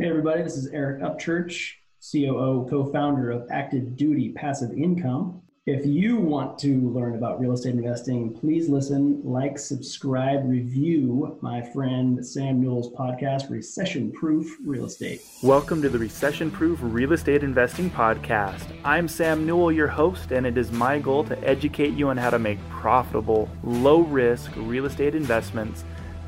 Hey, everybody, this is Eric Upchurch, COO, co founder of Active Duty Passive Income. If you want to learn about real estate investing, please listen, like, subscribe, review my friend Sam Newell's podcast, Recession Proof Real Estate. Welcome to the Recession Proof Real Estate Investing Podcast. I'm Sam Newell, your host, and it is my goal to educate you on how to make profitable, low risk real estate investments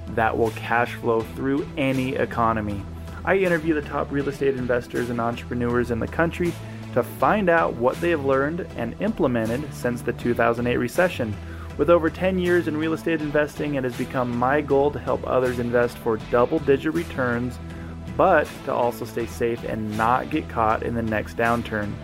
that will cash flow through any economy. I interview the top real estate investors and entrepreneurs in the country to find out what they have learned and implemented since the 2008 recession. With over 10 years in real estate investing, it has become my goal to help others invest for double digit returns, but to also stay safe and not get caught in the next downturn.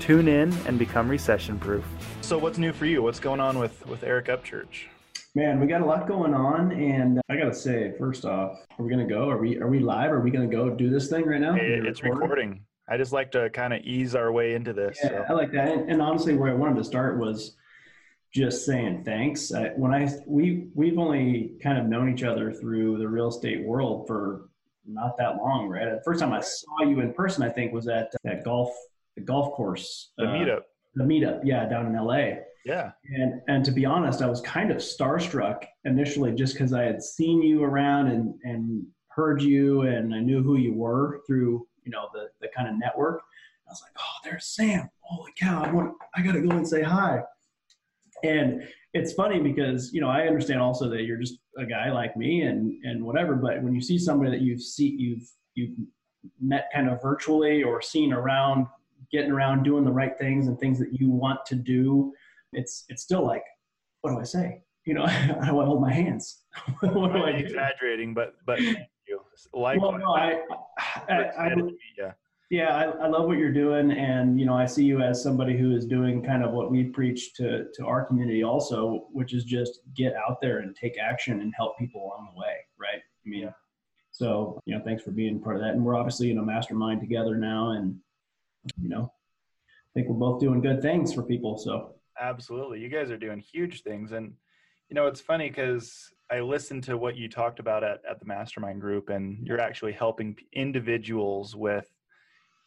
Tune in and become recession proof. So, what's new for you? What's going on with, with Eric Upchurch? Man, we got a lot going on, and I gotta say, first off, are we gonna go? Are we are we live? Are we gonna go do this thing right now? Hey, it's recording? I just like to kind of ease our way into this. Yeah, so. I like that. And, and, honestly, where I wanted to start was just saying thanks. I, when I we we've only kind of known each other through the real estate world for not that long, right? The first time I saw you in person, I think, was at that golf the golf course, the uh, meetup, the meetup, yeah, down in L.A. Yeah. And and to be honest, I was kind of starstruck initially just because I had seen you around and and heard you and I knew who you were through, you know, the the kind of network. I was like, oh, there's Sam. Holy cow, I want I gotta go and say hi. And it's funny because, you know, I understand also that you're just a guy like me and and whatever, but when you see somebody that you've seen you've you've met kind of virtually or seen around getting around doing the right things and things that you want to do it's it's still like, what do I say? You know, how do I hold my hands? what do I exaggerating, but but you. Like well, no, I, I, I, I yeah. Yeah, I, I, love what you're doing, and you know, I see you as somebody who is doing kind of what we preach to to our community, also, which is just get out there and take action and help people along the way, right? I mean, so you know, thanks for being part of that, and we're obviously in a mastermind together now, and you know, I think we're both doing good things for people. So Absolutely. You guys are doing huge things. And, you know, it's funny because I listened to what you talked about at, at the mastermind group, and you're actually helping individuals with,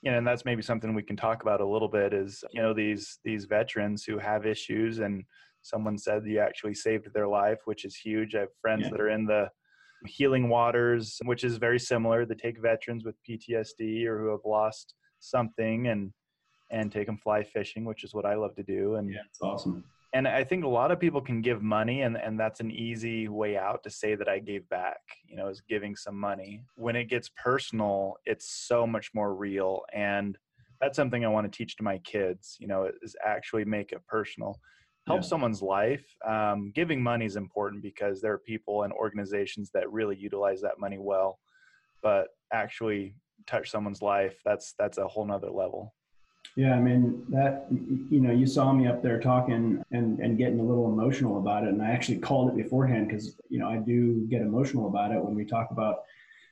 you know, and that's maybe something we can talk about a little bit is, you know, these, these veterans who have issues and someone said you actually saved their life, which is huge. I have friends yeah. that are in the healing waters, which is very similar. They take veterans with PTSD or who have lost something and and take them fly fishing, which is what I love to do. And yeah, it's awesome. And I think a lot of people can give money, and, and that's an easy way out to say that I gave back, you know, is giving some money. When it gets personal, it's so much more real. And that's something I want to teach to my kids, you know, is actually make it personal. Help yeah. someone's life. Um, giving money is important because there are people and organizations that really utilize that money well, but actually touch someone's life, that's that's a whole nother level. Yeah, I mean that you know you saw me up there talking and and getting a little emotional about it, and I actually called it beforehand because you know I do get emotional about it when we talk about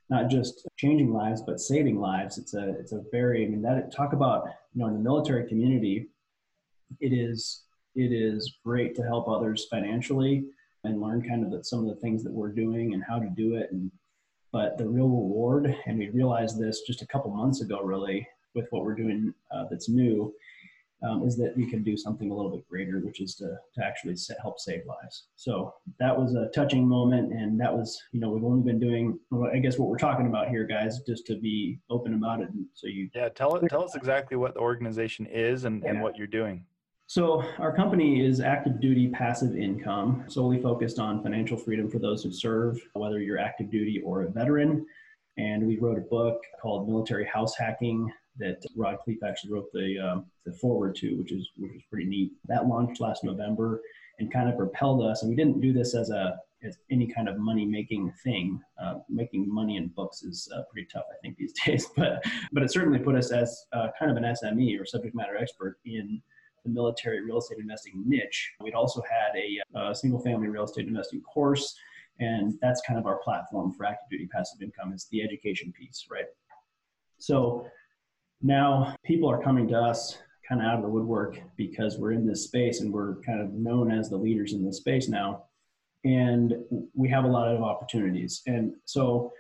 not just changing lives but saving lives. It's a it's a very I mean that talk about you know in the military community, it is it is great to help others financially and learn kind of that some of the things that we're doing and how to do it and but the real reward and we realized this just a couple months ago really with what we're doing uh, that's new um, is that we can do something a little bit greater, which is to, to actually set, help save lives. So that was a touching moment. And that was, you know, we've only been doing, I guess what we're talking about here, guys, just to be open about it. And so you. Yeah. Tell it, tell us exactly what the organization is and, yeah. and what you're doing. So our company is active duty passive income, solely focused on financial freedom for those who serve, whether you're active duty or a veteran. And we wrote a book called Military House Hacking that Rod Khleif actually wrote the um, the forward to, which is which is pretty neat. That launched last November and kind of propelled us. And we didn't do this as a as any kind of money making thing. Uh, making money in books is uh, pretty tough, I think, these days. But but it certainly put us as uh, kind of an SME or subject matter expert in the military real estate investing niche. We'd also had a, a single family real estate investing course. And that's kind of our platform for active duty passive income is the education piece, right? So now people are coming to us kind of out of the woodwork because we're in this space and we're kind of known as the leaders in this space now and we have a lot of opportunities and so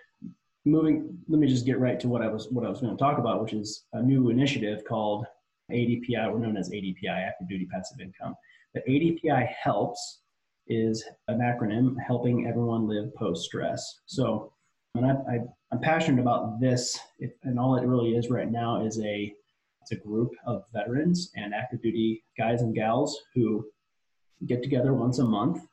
moving, let me just get right to what I was what I was going to talk about, which is a new initiative called ADPI, or known as ADPI, Active Duty Passive Income. But ADPI helps is an acronym helping everyone live post stress. So, and I, I, am passionate about this, and all it really is right now is a it's a group of veterans and active duty guys and gals who get together once a month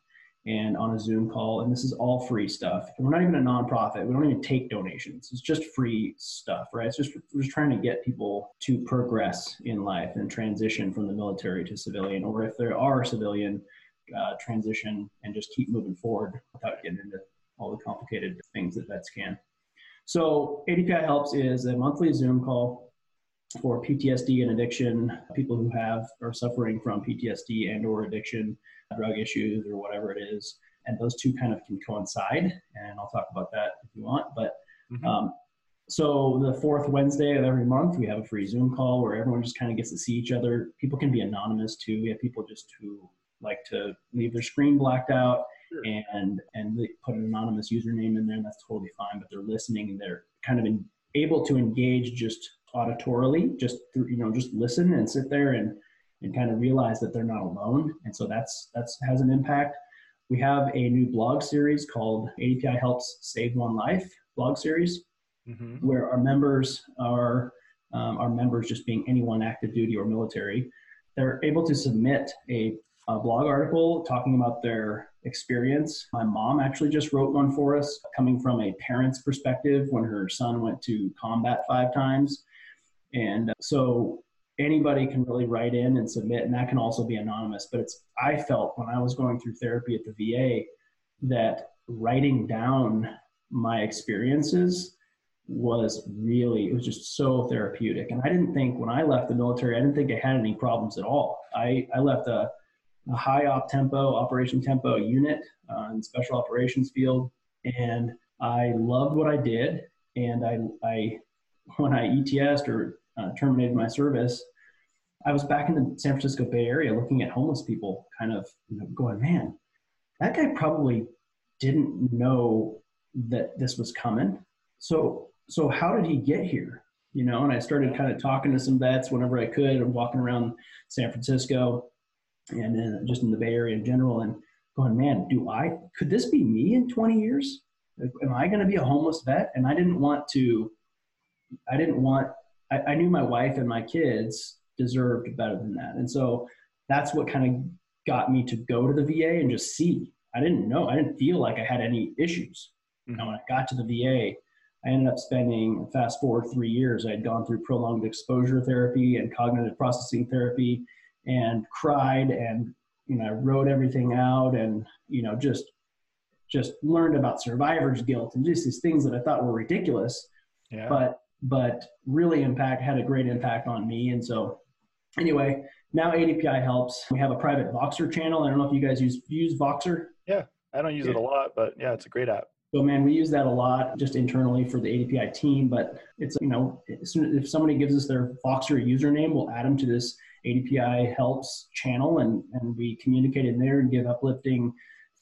and on a Zoom call. And this is all free stuff. And we're not even a nonprofit. We don't even take donations. It's just free stuff, right? It's just we're just trying to get people to progress in life and transition from the military to civilian, or if there are civilian, uh, transition and just keep moving forward without getting into all the complicated things that vets can. So ADPI Helps is a monthly Zoom call for PTSD and addiction, people who have are suffering from PTSD and or addiction, drug issues or whatever it is. And those two kind of can coincide. And I'll talk about that if you want. But mm-hmm. um, so the fourth Wednesday of every month, we have a free Zoom call where everyone just kind of gets to see each other. People can be anonymous too. We have people just who like to leave their screen blacked out sure. and and put an anonymous username in there. And that's totally fine. But they're listening and they're kind of in, able to engage just auditorily, just through, you know, just listen and sit there and and kind of realize that they're not alone. And so that's that's has an impact. We have a new blog series called ADPI Helps Save One Life blog series, mm-hmm. where our members are um, our members just being anyone active duty or military, they're able to submit a, a blog article talking about their experience. My mom actually just wrote one for us, coming from a parent's perspective when her son went to combat five times. And uh, so anybody can really write in and submit, and that can also be anonymous. But it's I felt when I was going through therapy at the VA that writing down my experiences was really it was just so therapeutic and i didn't think when i left the military i didn't think i had any problems at all i, I left a, a high op tempo operation tempo unit uh, in special operations field and i loved what i did and i, I when i ets or uh, terminated my service, I was back in the San Francisco Bay Area looking at homeless people, kind of you know, going, man, that guy probably didn't know that this was coming. So, so how did he get here? You know, and I started kind of talking to some vets whenever I could. I'm walking around San Francisco and then just in the Bay Area in general, and going, man, do I could this be me in 20 years? Am I going to be a homeless vet? And I didn't want to. I didn't want I, I knew my wife and my kids deserved better than that. And so that's what kind of got me to go to the VA and just see. I didn't know, I didn't feel like I had any issues. Mm-hmm. when I got to the VA, I ended up spending, fast forward three years, I had gone through prolonged exposure therapy and cognitive processing therapy and cried and, you know, wrote everything out and, you know, just, just learned about survivor's guilt and just these things that I thought were ridiculous. Yeah. But but really impact had a great impact on me. And so anyway, now ADPI helps. We have a private Voxer channel. I don't know if you guys use use Voxer. Yeah, I don't use yeah. it a lot, but yeah, it's a great app. So man, we use that a lot just internally for the ADPI team. But it's you know, if somebody gives us their Voxer username, we'll add them to this ADPI helps channel, and and we communicate in there and give uplifting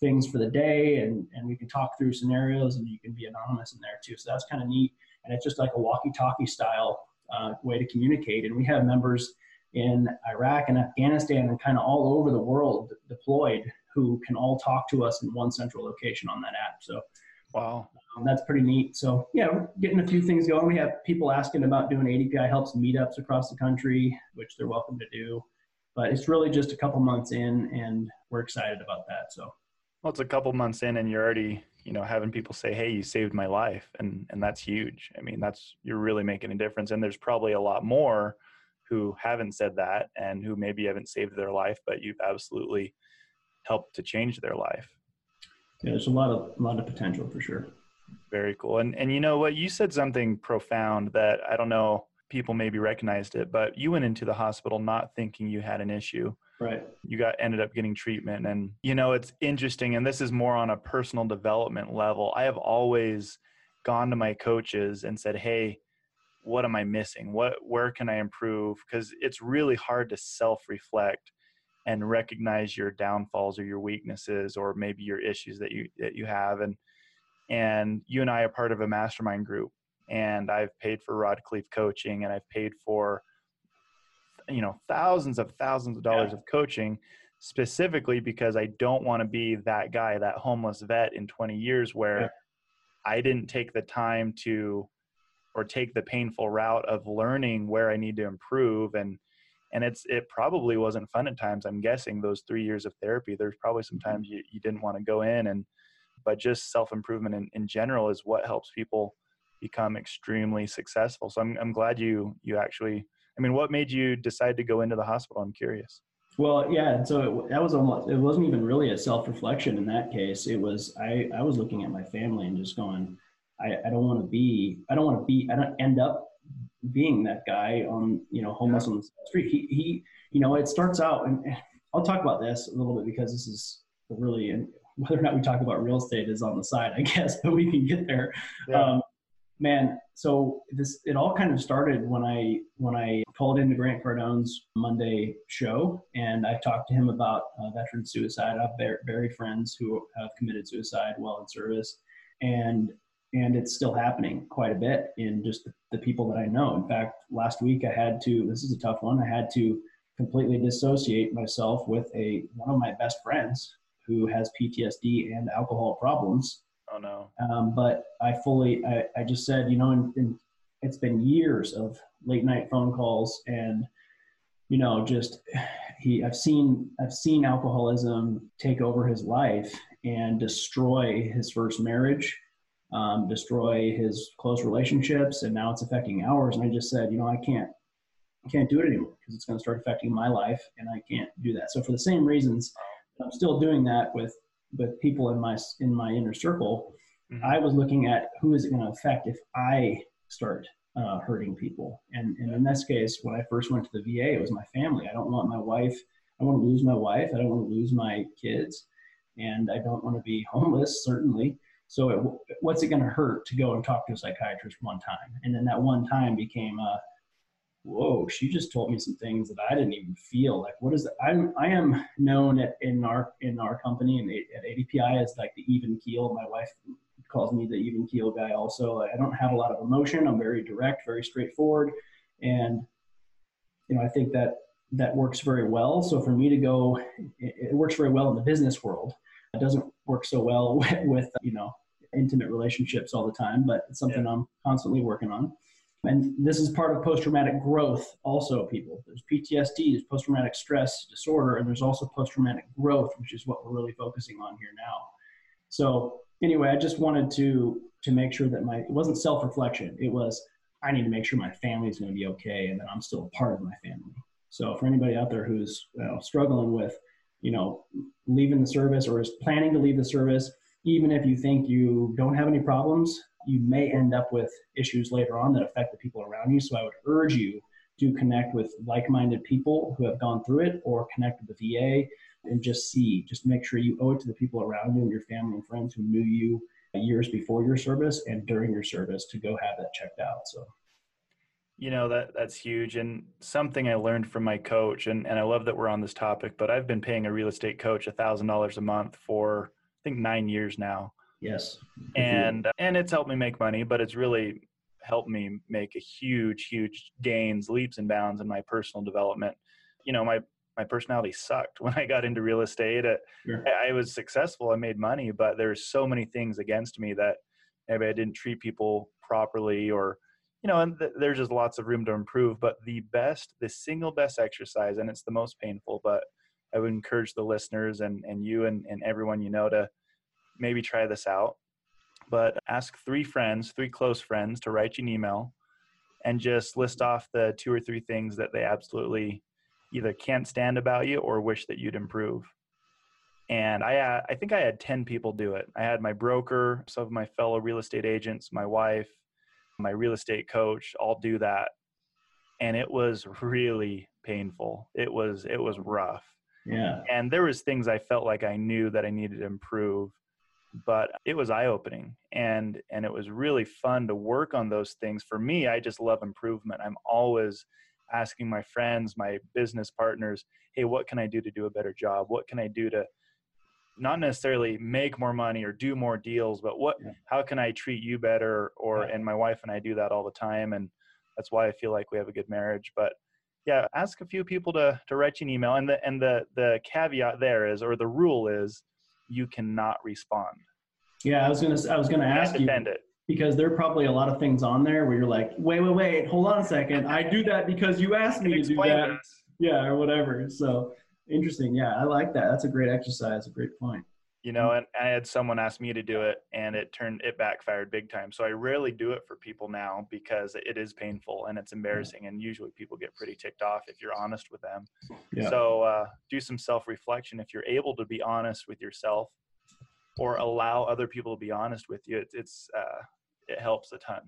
things for the day, and and we can talk through scenarios, and you can be anonymous in there too. So that's kind of neat and it's just like a walkie-talkie style uh, way to communicate. And we have members in Iraq and Afghanistan and kind of all over the world deployed who can all talk to us in one central location on that app. So, wow, um, that's pretty neat. So, yeah, we're getting a few things going. We have people asking about doing ADPI helps meetups across the country, which they're welcome to do. But it's really just a couple months in, and we're excited about that. So, well, it's a couple months in, and you're already you know having people say hey you saved my life and and that's huge i mean that's you're really making a difference and there's probably a lot more who haven't said that and who maybe haven't saved their life but you've absolutely helped to change their life yeah there's a lot of a lot of potential for sure very cool and and you know what you said something profound that i don't know people maybe recognized it but you went into the hospital not thinking you had an issue Right. You got ended up getting treatment and you know it's interesting and this is more on a personal development level. I have always gone to my coaches and said, "Hey, what am I missing? What where can I improve?" Cuz it's really hard to self-reflect and recognize your downfalls or your weaknesses or maybe your issues that you that you have and and you and I are part of a mastermind group and I've paid for Rod Khleif coaching and I've paid for you know thousands of thousands of dollars yeah. of coaching specifically because I don't want to be that guy that homeless vet in 20 years where yeah. I didn't take the time to or take the painful route of learning where I need to improve and and it's it probably wasn't fun at times i'm guessing those three years of therapy there's probably some mm-hmm. times you, you didn't want to go in and but just self-improvement in, in general is what helps people become extremely successful. So I'm, I'm glad you you actually i mean what made you decide to go into the hospital? I'm curious. Well yeah so it, that was almost it wasn't even really a self-reflection in that case. It was i i was looking at my family and just going i, I don't want to be i don't want to be i don't end up being that guy on you know homeless on the street. He he you know it starts out and I'll talk about this a little bit because this is really and whether or not we talk about real estate is on the side I guess but we can get there. Yeah. Um, man, so this it all kind of started when I when I called into Grant Cardone's Monday show and I talked to him about uh, veteran suicide. I've buried friends who have committed suicide while in service, and and it's still happening quite a bit in just the, people that I know. In fact, last week I had to. This is a tough one. I had to completely dissociate myself with a one of my best friends who has PTSD and alcohol problems. Oh no! Um, but I fully, I, I just said, you know, and, and it's been years of late night phone calls and you know just he i've seen i've seen alcoholism take over his life and destroy his first marriage um, destroy his close relationships, and now it's affecting ours. And I just said, you know, I can't, I can't do it anymore because it's going to start affecting my life, and I can't do that. So for the same reasons, I'm still doing that with with people in my in my inner circle. Mm-hmm. I was looking at who is it going to affect if I start uh, hurting people. And, and in this case, when I first went to the VA, it was my family. I don't want my wife. I want to lose my wife. I don't want to lose my kids, and I don't want to be homeless. Certainly, so it, what's it going to hurt to go and talk to a psychiatrist one time? And then that one time became a, whoa, she just told me some things that I didn't even feel. Like, what is that? I'm, I am known at, in our, in our company and at ADPI as like the even keel. My wife calls me the even keel guy also. I don't have a lot of emotion. I'm very direct, very straightforward. And, you know, I think that that works very well. So for me to go, it, it works very well in the business world. It doesn't work so well with, with you know intimate relationships all the time, but it's something yeah. I'm constantly working on. And this is part of post traumatic growth, also, people. There's PTSD, there's post traumatic stress disorder, and there's also post traumatic growth, which is what we're really focusing on here now. So, anyway, I just wanted to to make sure that my it wasn't self reflection. It was I need to make sure my family is going to be okay, and that I'm still a part of my family. So, for anybody out there who's you know, struggling with, you know, leaving the service or is planning to leave the service, even if you think you don't have any problems, you may end up with issues later on that affect the people around you. So I would urge you to connect with like-minded people who have gone through it or connect with the VA and just see, just make sure you owe it to the people around you and your family and friends who knew you years before your service and during your service to go have that checked out. So you know that that's huge and something i learned from my coach and, and i love that we're on this topic but i've been paying a real estate coach a thousand dollars a month for I think nine years now. Yes. And and it's helped me make money, but it's really helped me make a huge, huge gains, leaps and bounds in my personal development. You know, my my personality sucked when I got into real estate. Uh, sure. I, I was successful, I made money, but there's so many things against me that maybe I didn't treat people properly or you know, and th- there's just lots of room to improve. But the best, the single best exercise, and it's the most painful, but I would encourage the listeners and, and you and, and everyone you know to maybe try this out. But ask three friends, three close friends, to write you an email and just list off the two or three things that they absolutely either can't stand about you or wish that you'd improve. And I, uh, I think I had 10 people do it. I had my broker, some of my fellow real estate agents, my wife, my real estate coach I'll do that. And it was really painful. It was, it was rough. Yeah. And there was things I felt like I knew that I needed to improve, but it was eye opening and and it was really fun to work on those things. For me, I just love improvement. I'm always asking my friends, my business partners, "Hey, what can I do to do a better job? What can I do to not necessarily make more money or do more deals, but what yeah. how can I treat you better? Or yeah. and my wife and I do that all the time, and that's why I feel like we have a good marriage. But yeah, ask a few people to to write you an email, and the and the the caveat there is, or the rule is, you cannot respond. Yeah, I was gonna I was gonna ask you it because there are probably a lot of things on there where you're like, wait, wait, wait, hold on a second, I do that because you asked me to do that, this. yeah, or whatever. So interesting, yeah, I like that. That's a great exercise, a great point. You know and i had someone ask me to do it and it turned it backfired big time. So i rarely do it for people now because it is painful and it's embarrassing and usually people get pretty ticked off if you're honest with them. Yeah. so uh, do some self-reflection. If you're able to be honest with yourself or allow other people to be honest with you it, it's uh, it helps a ton.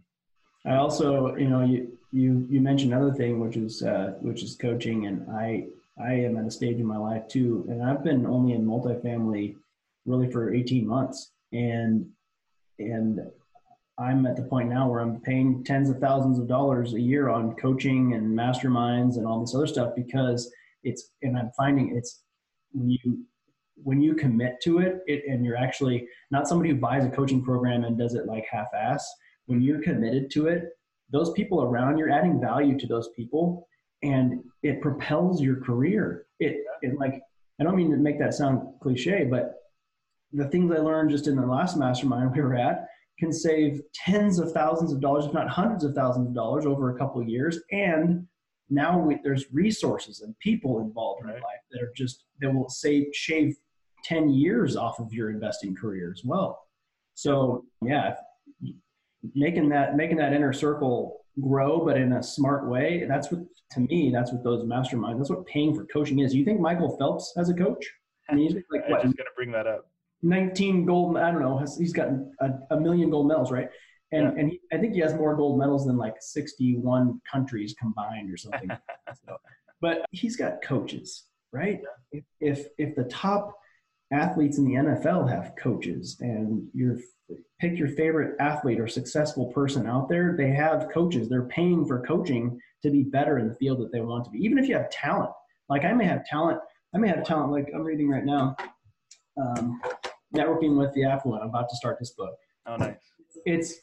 I also you know you you you mentioned another thing which is uh, which is coaching and i i am at a stage in my life too and i've been only in multifamily really for 18 months. And, and I'm at the point now where I'm paying tens of thousands of dollars a year on coaching and masterminds and all this other stuff because it's, and I'm finding it's when you, when you commit to it, it and you're actually not somebody who buys a coaching program and does it like half ass. When you're committed to it, those people around you're adding value to those people and it propels your career. It, it like, I don't mean to make that sound cliche, but the things I learned just in the last mastermind we were at can save tens of thousands of dollars, if not hundreds of thousands of dollars over a couple of years. And now we, there's resources and people involved in right. life that are just, that will save, shave 10 years off of your investing career as well. So yeah, making that, making that inner circle grow, but in a smart way. That's what, to me, that's what those masterminds, that's what paying for coaching is. Do you think Michael Phelps has a coach? I mean, like, I'm just going to bring that up 19 gold. I don't know. He's got a, a million gold medals, right? And yeah. and he, I think he has more gold medals than like 61 countries combined or something. so, but he's got coaches, right? If if the top athletes in the NFL have coaches, and you pick your favorite athlete or successful person out there, they have coaches. They're paying for coaching to be better in the field that they want to be. Even if you have talent, like I may have talent, I may have talent. Like I'm reading right now. Um, networking with the affluent. I'm about to start this book. Oh, nice. It's,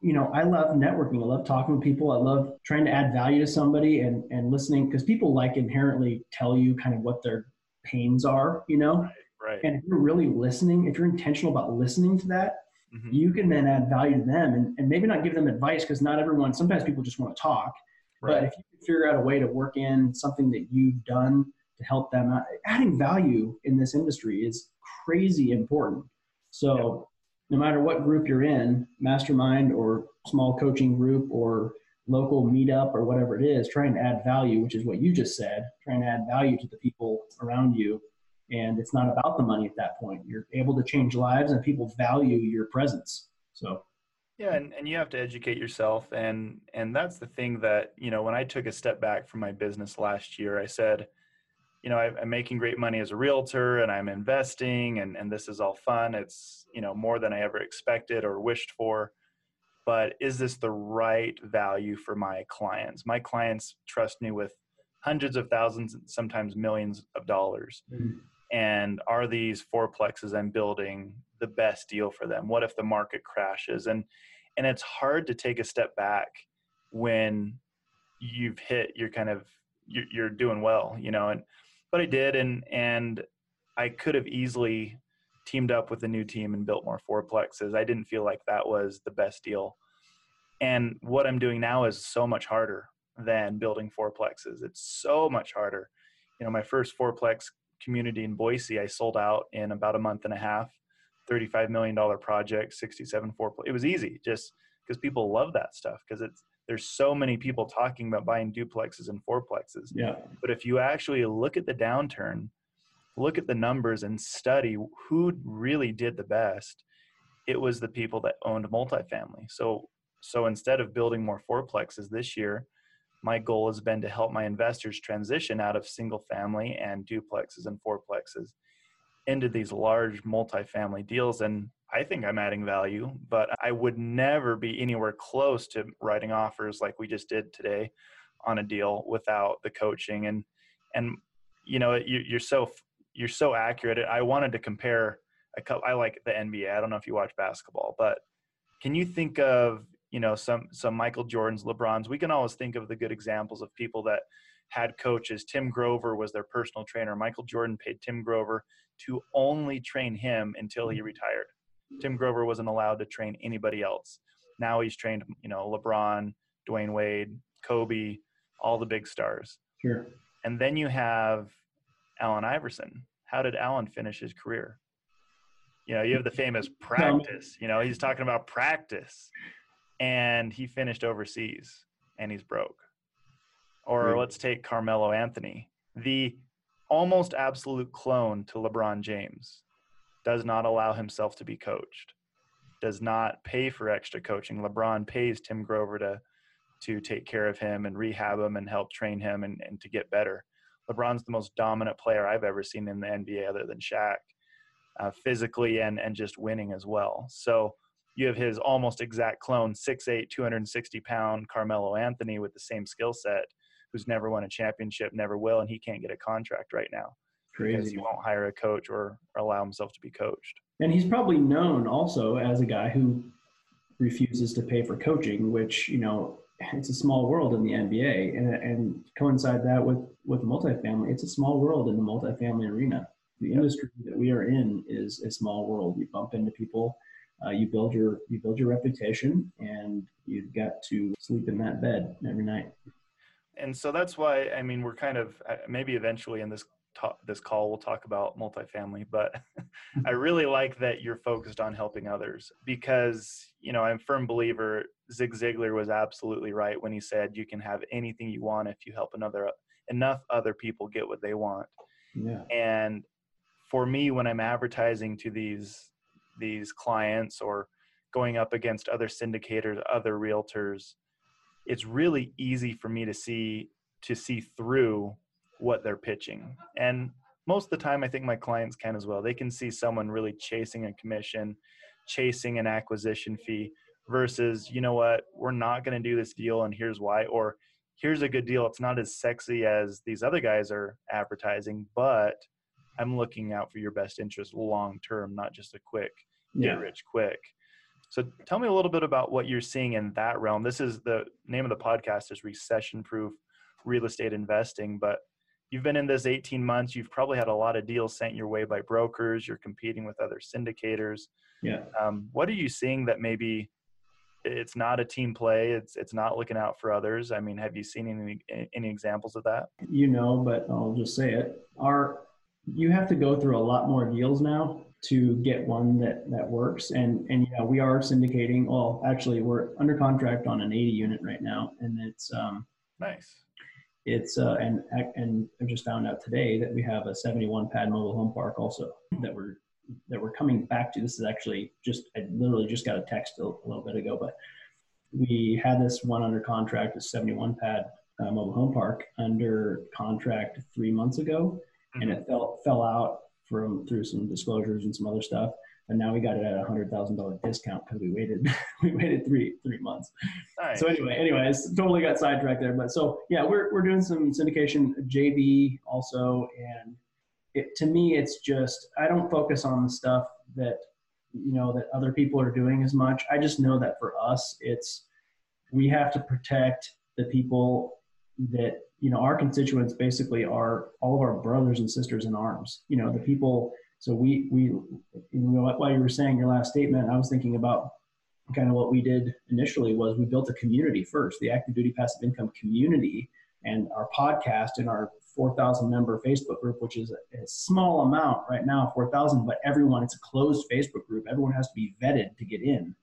you know, I love networking. I love talking with people. I love trying to add value to somebody and, and listening because people like inherently tell you kind of what their pains are, you know? Right. And if you're really listening, if you're intentional about listening to that, mm-hmm. you can then add value to them and, and maybe not give them advice because not everyone, sometimes people just want to talk. Right. But if you can figure out a way to work in something that you've done to help them out, adding value in this industry is crazy important. So no matter what group you're in, mastermind or small coaching group or local meetup or whatever it is, trying to add value, which is what you just said, trying to add value to the people around you. And it's not about the money at that point. You're able to change lives and people value your presence. So yeah, and, and you have to educate yourself and and that's the thing that, you know, when I took a step back from my business last year, I said, you know, I, am making great money as a realtor and I'm investing and, and this is all fun. It's, you know, more than I ever expected or wished for. But is this the right value for my clients? My clients trust me with hundreds of thousands, sometimes millions of dollars. Mm-hmm. And are these fourplexes I'm building the best deal for them? What if the market crashes? And and it's hard to take a step back when you've hit you're kind of you're, you're doing well, you know, and but I did, and and I could have easily teamed up with a new team and built more fourplexes. I didn't feel like that was the best deal. And what I'm doing now is so much harder than building fourplexes. It's so much harder. You know, my first fourplex community in Boise, I sold out in about a month and a half. $35 million project, 67 fourplex. It was easy just because people love that stuff because it's there's so many people talking about buying duplexes and fourplexes. Yeah. But if you actually look at the downturn, look at the numbers and study who really did the best, it was the people that owned multifamily. So so instead of building more fourplexes this year, my goal has been to help my investors transition out of single family and duplexes and fourplexes into these large multifamily deals and I think I'm adding value, but I would never be anywhere close to writing offers like we just did today on a deal without the coaching and and you know you're so you're so accurate. I wanted to compare a couple. I like the NBA. I don't know if you watch basketball, but can you think of you know some some Michael Jordans, LeBrons? We can always think of the good examples of people that had coaches. Tim Grover was their personal trainer. Michael Jordan paid Tim Grover to only train him until he retired. Tim Grover wasn't allowed to train anybody else. Now he's trained, you know, LeBron, Dwyane Wade, Kobe, all the big stars. Sure. And then you have Allen Iverson. How did Allen finish his career? You know, you have the famous practice. You know, he's talking about practice. And he finished overseas and he's broke. Or let's take Carmelo Anthony, the almost absolute clone to LeBron James, does not allow himself to be coached, does not pay for extra coaching. LeBron pays Tim Grover to to take care of him and rehab him and help train him and, and to get better. LeBron's the most dominant player I've ever seen in the NBA other than Shaq, uh, physically and, and just winning as well. So you have his almost exact clone, 6'8, 260 pound Carmelo Anthony with the same skill set, who's never won a championship, never will, and he can't get a contract right now. Crazy. Because he won't hire a coach or, or allow himself to be coached. And he's probably known also as a guy who refuses to pay for coaching, which, you know, it's a small world in the NBA, and, and coincide that with with multifamily. It's a small world in the multifamily arena. The industry that we are in is a small world. You bump into people, uh, you build your you build your reputation, and you've got to sleep in that bed every night. And so that's why I mean we're kind of uh, maybe eventually in this talk, this call we'll talk about multifamily but i really like that you're focused on helping others because you know i'm a firm believer zig ziglar was absolutely right when he said you can have anything you want if you help another enough other people get what they want yeah. and for me when i'm advertising to these these clients or going up against other syndicators other realtors it's really easy for me to see to see through what they're pitching. And most of the time, I think my clients can as well. They can see someone really chasing a commission, chasing an acquisition fee versus, you know what, we're not going to do this deal and here's why. Or here's a good deal. It's not as sexy as these other guys are advertising, but I'm looking out for your best interest long term, not just a quick yeah. get rich quick. So tell me a little bit about what you're seeing in that realm. This is the name of the podcast is recession proof real estate investing, but you've been in this 18 months. You've probably had a lot of deals sent your way by brokers. You're competing with other syndicators. Yeah. Um, what are you seeing that maybe it's not a team play? It's it's not looking out for others? I mean have you seen any any examples of that? You know but i'll just say it. Our you have to go through a lot more deals now to get one that that works. And and yeah we are syndicating. Well actually we're under contract on an 80 unit right now and it's um nice. it's uh, and and I just found out today that we have a 71 pad mobile home park also that we're that we're coming back to. This is actually just I literally just got a text a, a little bit ago, but we had this one under contract, a 71 pad uh, mobile home park under contract three months ago, mm-hmm. and it fell fell out from through some disclosures and some other stuff and now we got it at a hundred thousand dollar discount because we waited we waited three three months. Nice. So anyway, anyways, totally got sidetracked there. But so yeah, we're we're doing some syndication JV also, and it to me it's just I don't focus on the stuff that you know that other people are doing as much. I just know that for us, it's we have to protect the people that you know our constituents basically are all of our brothers and sisters in arms. You know the people so we we you know while you were saying your last statement, I was thinking about kind of what we did initially was we built a community first, the active duty passive income community, and our podcast and our 4,000 member Facebook group, which is a, a small amount right now, 4,000, but everyone, it's a closed Facebook group. Everyone has to be vetted to get in.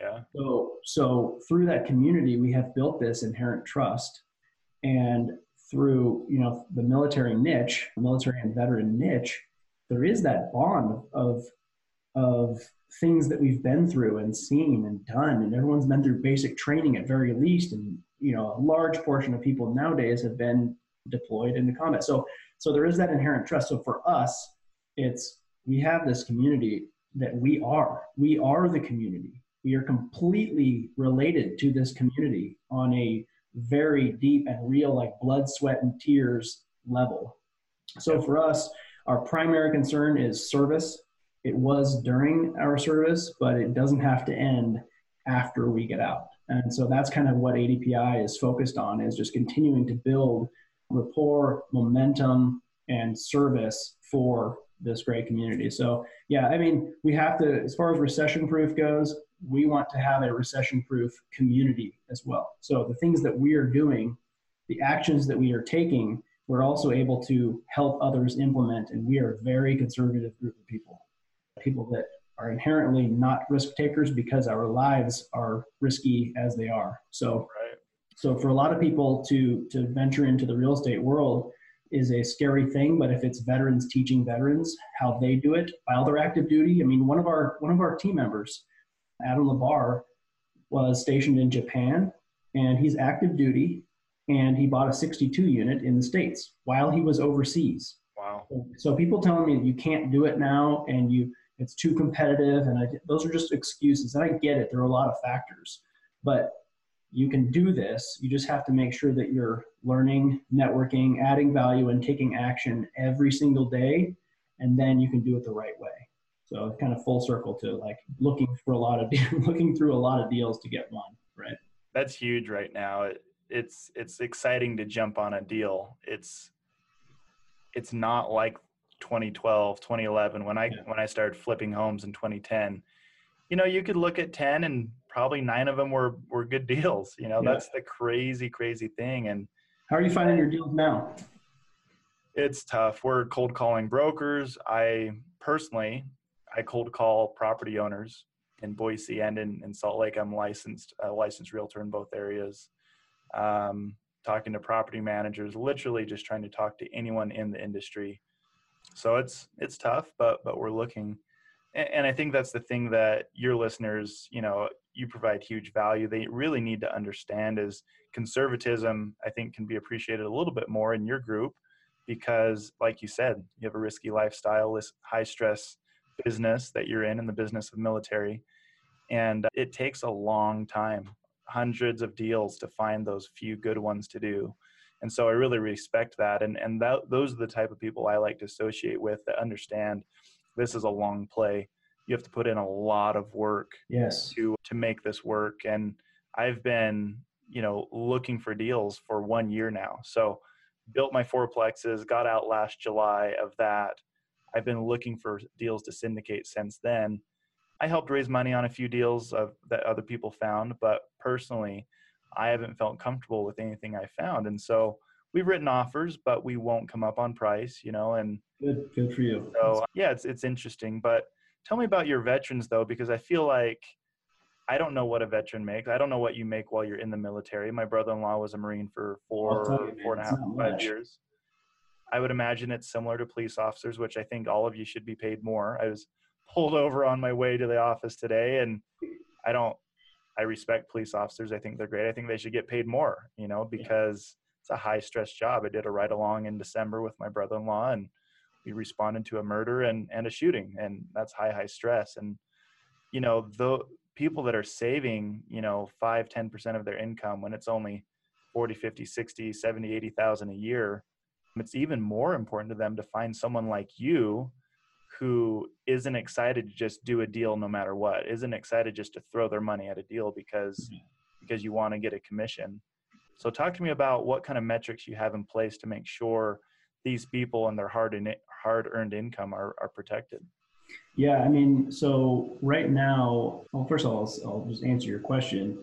Yeah. So, so through that community, we have built this inherent trust. And through, you know, the military niche, military and veteran niche, there is that bond of of things that we've been through and seen and done. And everyone's been through basic training at very least. And you know a large portion of people nowadays have been deployed into combat. So so there is that inherent trust. So for us it's we have this community that we are. We are the community. We are completely related to this community on a very deep and real like blood sweat and tears level so for us our primary concern is service. It was during our service, but it doesn't have to end after we get out. And so that's kind of what ADPI is focused on is just continuing to build rapport, momentum, and service for this great community. So yeah, I mean, we have to, as far as recession proof goes, we want to have a recession proof community as well. So the things that we are doing, the actions that we are taking, we're also able to help others implement. And we are a very conservative group of people, people that are inherently not risk takers because our lives are risky as they are. So, right. so for a lot of people to to venture into the real estate world is a scary thing. But if it's veterans teaching veterans how they do it while they're active duty, I mean, one of our one of our team members, Adam Labar, was stationed in Japan, and he's active duty, and he bought a 62 unit in the states while he was overseas. Wow. So, so people telling me you can't do it now, and you it's too competitive, and I, those are just excuses. And I get it; there are a lot of factors, but you can do this. You just have to make sure that you're learning, networking, adding value, and taking action every single day, and then you can do it the right way. So kind of full circle to like looking for a lot of looking through a lot of deals to get one, right? That's huge right now. it's it's exciting to jump on a deal. It's it's not like 2012, 2011 when I yeah. when I started flipping homes in 2010. You know, you could look at 10 and probably nine of them were were good deals. You know, yeah. that's the crazy, crazy thing. And how are you finding your deals now? It's tough. We're cold calling brokers. I personally, I cold call property owners in Boise and in, in Salt Lake. I'm licensed, a licensed realtor in both areas. Um, talking to property managers, literally just trying to talk to anyone in the industry. So it's it's tough, but but we're looking, and, and I think that's the thing that your listeners, you know, you provide huge value. They really need to understand is conservatism. I think can be appreciated a little bit more in your group because, like you said, you have a risky lifestyle, high stress business that you're in, in the business of military, and it takes a long time, hundreds of deals to find those few good ones to do. And so I really respect that, and and that, those are the type of people I like to associate with that understand this is a long play. You have to put in a lot of work yes. to to make this work and i've been you know looking for deals for one year now. So built my fourplexes got out last july of that i've been looking for deals to syndicate since then i helped raise money on a few deals of, that other people found but personally i haven't felt comfortable with anything i found and so we've written offers but we won't come up on price you know and good good for you so yeah it's it's interesting but Tell me about your veterans though, because I feel like I don't know what a veteran makes. I don't know what you make while you're in the military. My brother-in-law was a Marine for four, you, four and a half, five years. I would imagine it's similar to police officers, which I think all of you should be paid more. I was pulled over on my way to the office today, and I don't. I respect police officers. I think they're great. I think they should get paid more. You know, because yeah. it's a high stress job. I did a ride along in December with my brother-in-law, and we responded to a murder and, and a shooting and that's high high stress and you know the people that are saving you know 5 10% of their income when it's only 40 50 60 70 80,000 a year it's even more important to them to find someone like you who isn't excited to just do a deal no matter what isn't excited just to throw their money at a deal because mm-hmm. because you want to get a commission so talk to me about what kind of metrics you have in place to make sure these people and their hard in, hard earned income are, are protected? Yeah, I mean, so right now, well, first of all, I'll, I'll just answer your question.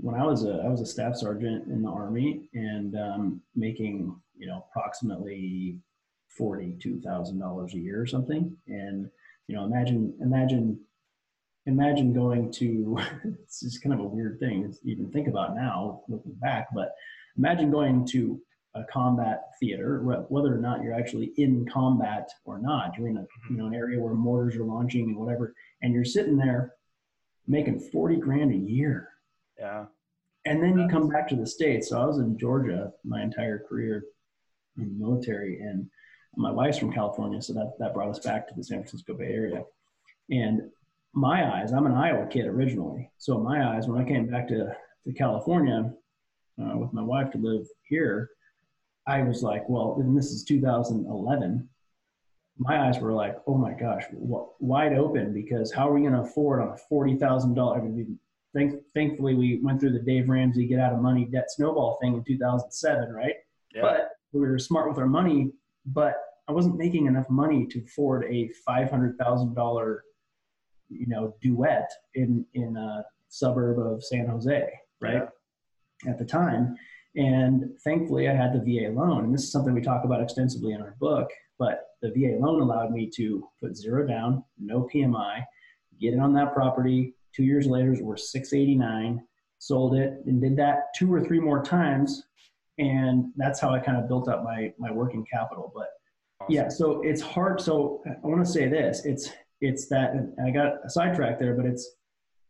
When I was a I was a staff sergeant in the army and um, making you know approximately forty two thousand dollars a year or something, and you know imagine imagine imagine going to it's just kind of a weird thing to even think about now looking back, but imagine going to a combat theater, whether or not you're actually in combat or not. You're in a you know an area where mortars are launching and whatever, and you're sitting there making forty grand a year. Yeah. And then you come back to the states. So I was in Georgia my entire career in the military, and my wife's from California, so that that brought us back to the San Francisco Bay Area. And my eyes, I'm an Iowa kid originally, so my eyes when I came back to to California uh, with my wife to live here I was like, well, and this is 2011. my eyes were like, oh my gosh, wide open because how are we going to afford on a forty thousand dollar? I mean, thank, thankfully we went through the Dave Ramsey get out of money debt snowball thing in two thousand seven, right? Yeah. But we were smart with our money, but I wasn't making enough money to afford a five hundred thousand dollar, you know, duet in in a suburb of San Jose, right? Yeah. At the time, and thankfully, I had the VA loan, and this is something we talk about extensively in our book. But the VA loan allowed me to put zero down, no PMI, get it on that property. Two years later, we're 689, sold it, and did that two or three more times, and that's how I kind of built up my my working capital. But awesome. yeah, so it's hard. So I want to say this: it's it's that I got sidetracked there, but it's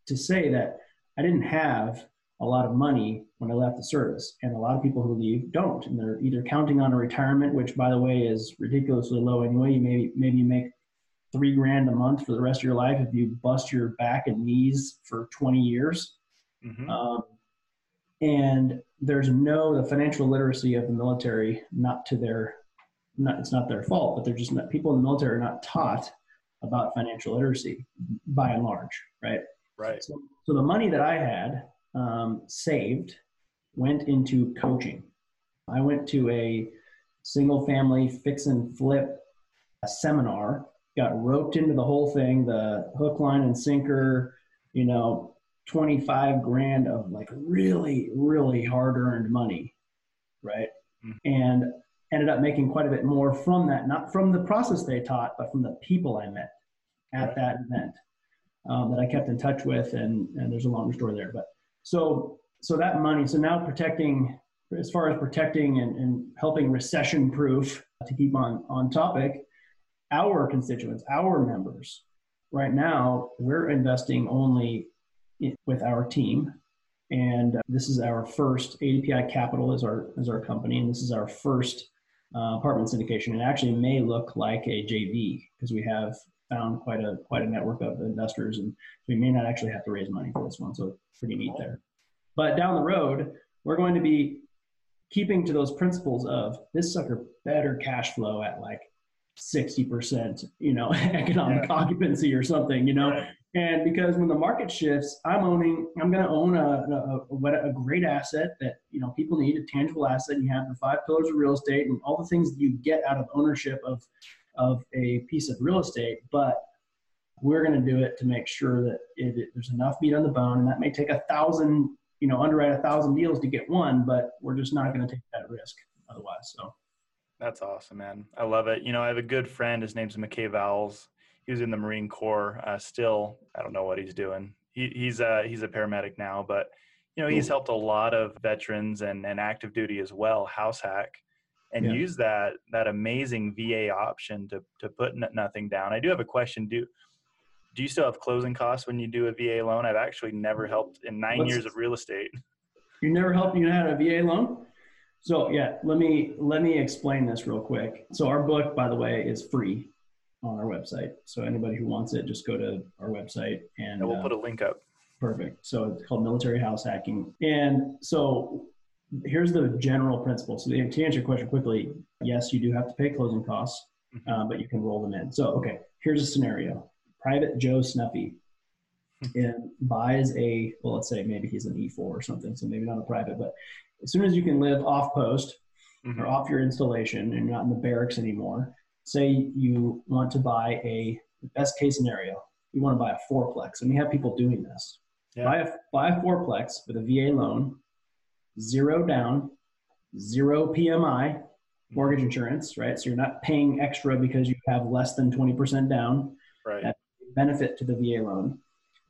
to say that I didn't have a lot of money when I left the service. And a lot of people who leave don't. And they're either counting on a retirement, which by the way is ridiculously low anyway. You maybe maybe you make three grand a month for the rest of your life if you bust your back and knees for 20 years. Mm-hmm. Um, and there's no the financial literacy of the military, not to their not it's not their fault, but they're just not people in the military are not taught about financial literacy by and large, right? Right. So, so the money that I had um, saved went into coaching. I went to a single family fix and flip seminar, got roped into the whole thing, the hook, line, and sinker, you know, 25 grand of like really, really hard earned money, right? Mm-hmm. And ended up making quite a bit more from that, not from the process they taught, but from the people I met at right. that event um, that I kept in touch with. And, and there's a longer story there, but so so that money, so now protecting as far as protecting and, and helping recession proof to keep on on topic, our constituents, our members, right now we're investing only with our team. And uh, this is our first ADPI Capital is our is our company, and this is our first uh, apartment syndication. It actually may look like a JV because we have found quite a quite a network of investors, and we may not actually have to raise money for this one. So pretty neat there. But down the road, we're going to be keeping to those principles of this sucker better cash flow at like 60%, you know, economic yeah. occupancy or something, you know. Right. And because when the market shifts, I'm owning, I'm going to own a, a, a, great asset that, you know, people need, a tangible asset. And You have the five pillars of real estate and all the things that you get out of ownership of, of a piece of real estate. But we're going to do it to make sure that it, it, there's enough meat on the bone, and that may take a thousand, you know, underwrite a thousand deals to get one, but we're just not going to take that risk otherwise. So that's awesome, man. I love it. You know, I have a good friend. His name's McKay Vowles. He was in the Marine Corps. Uh, still, I don't know what he's doing. He, he's uh, he's a paramedic now, but you know, he's helped a lot of veterans and, and active duty as well. House hack and yeah. use that that amazing VA option to to put nothing down. I do have a question. Do do you still have closing costs when you do a VA loan? I've actually never helped in 9 What's, years of real estate. You never helped you had a VA loan? So yeah, let me let me explain this real quick. So our book, by the way, is free on our website. So anybody who wants it, just go to our website and, and we'll uh, put a link up. Perfect. So it's called Military House Hacking. And so here's the general principle. So to answer your question quickly, yes, you do have to pay closing costs, mm-hmm. uh, but you can roll them in. So okay, here's a scenario. Private Joe Snuffy and buys a, well, let's say maybe he's an E4 or something, so maybe not a private, but as soon as you can live off post mm-hmm. or off your installation and you're not in the barracks anymore, say you want to buy a, best case scenario, you want to buy a fourplex, and we have people doing this. Yeah. Buy, a, buy a fourplex with a VA loan, zero down, zero PMI, mortgage mm-hmm. insurance, right? So you're not paying extra because you have less than 20% down. Right benefit to the VA loan.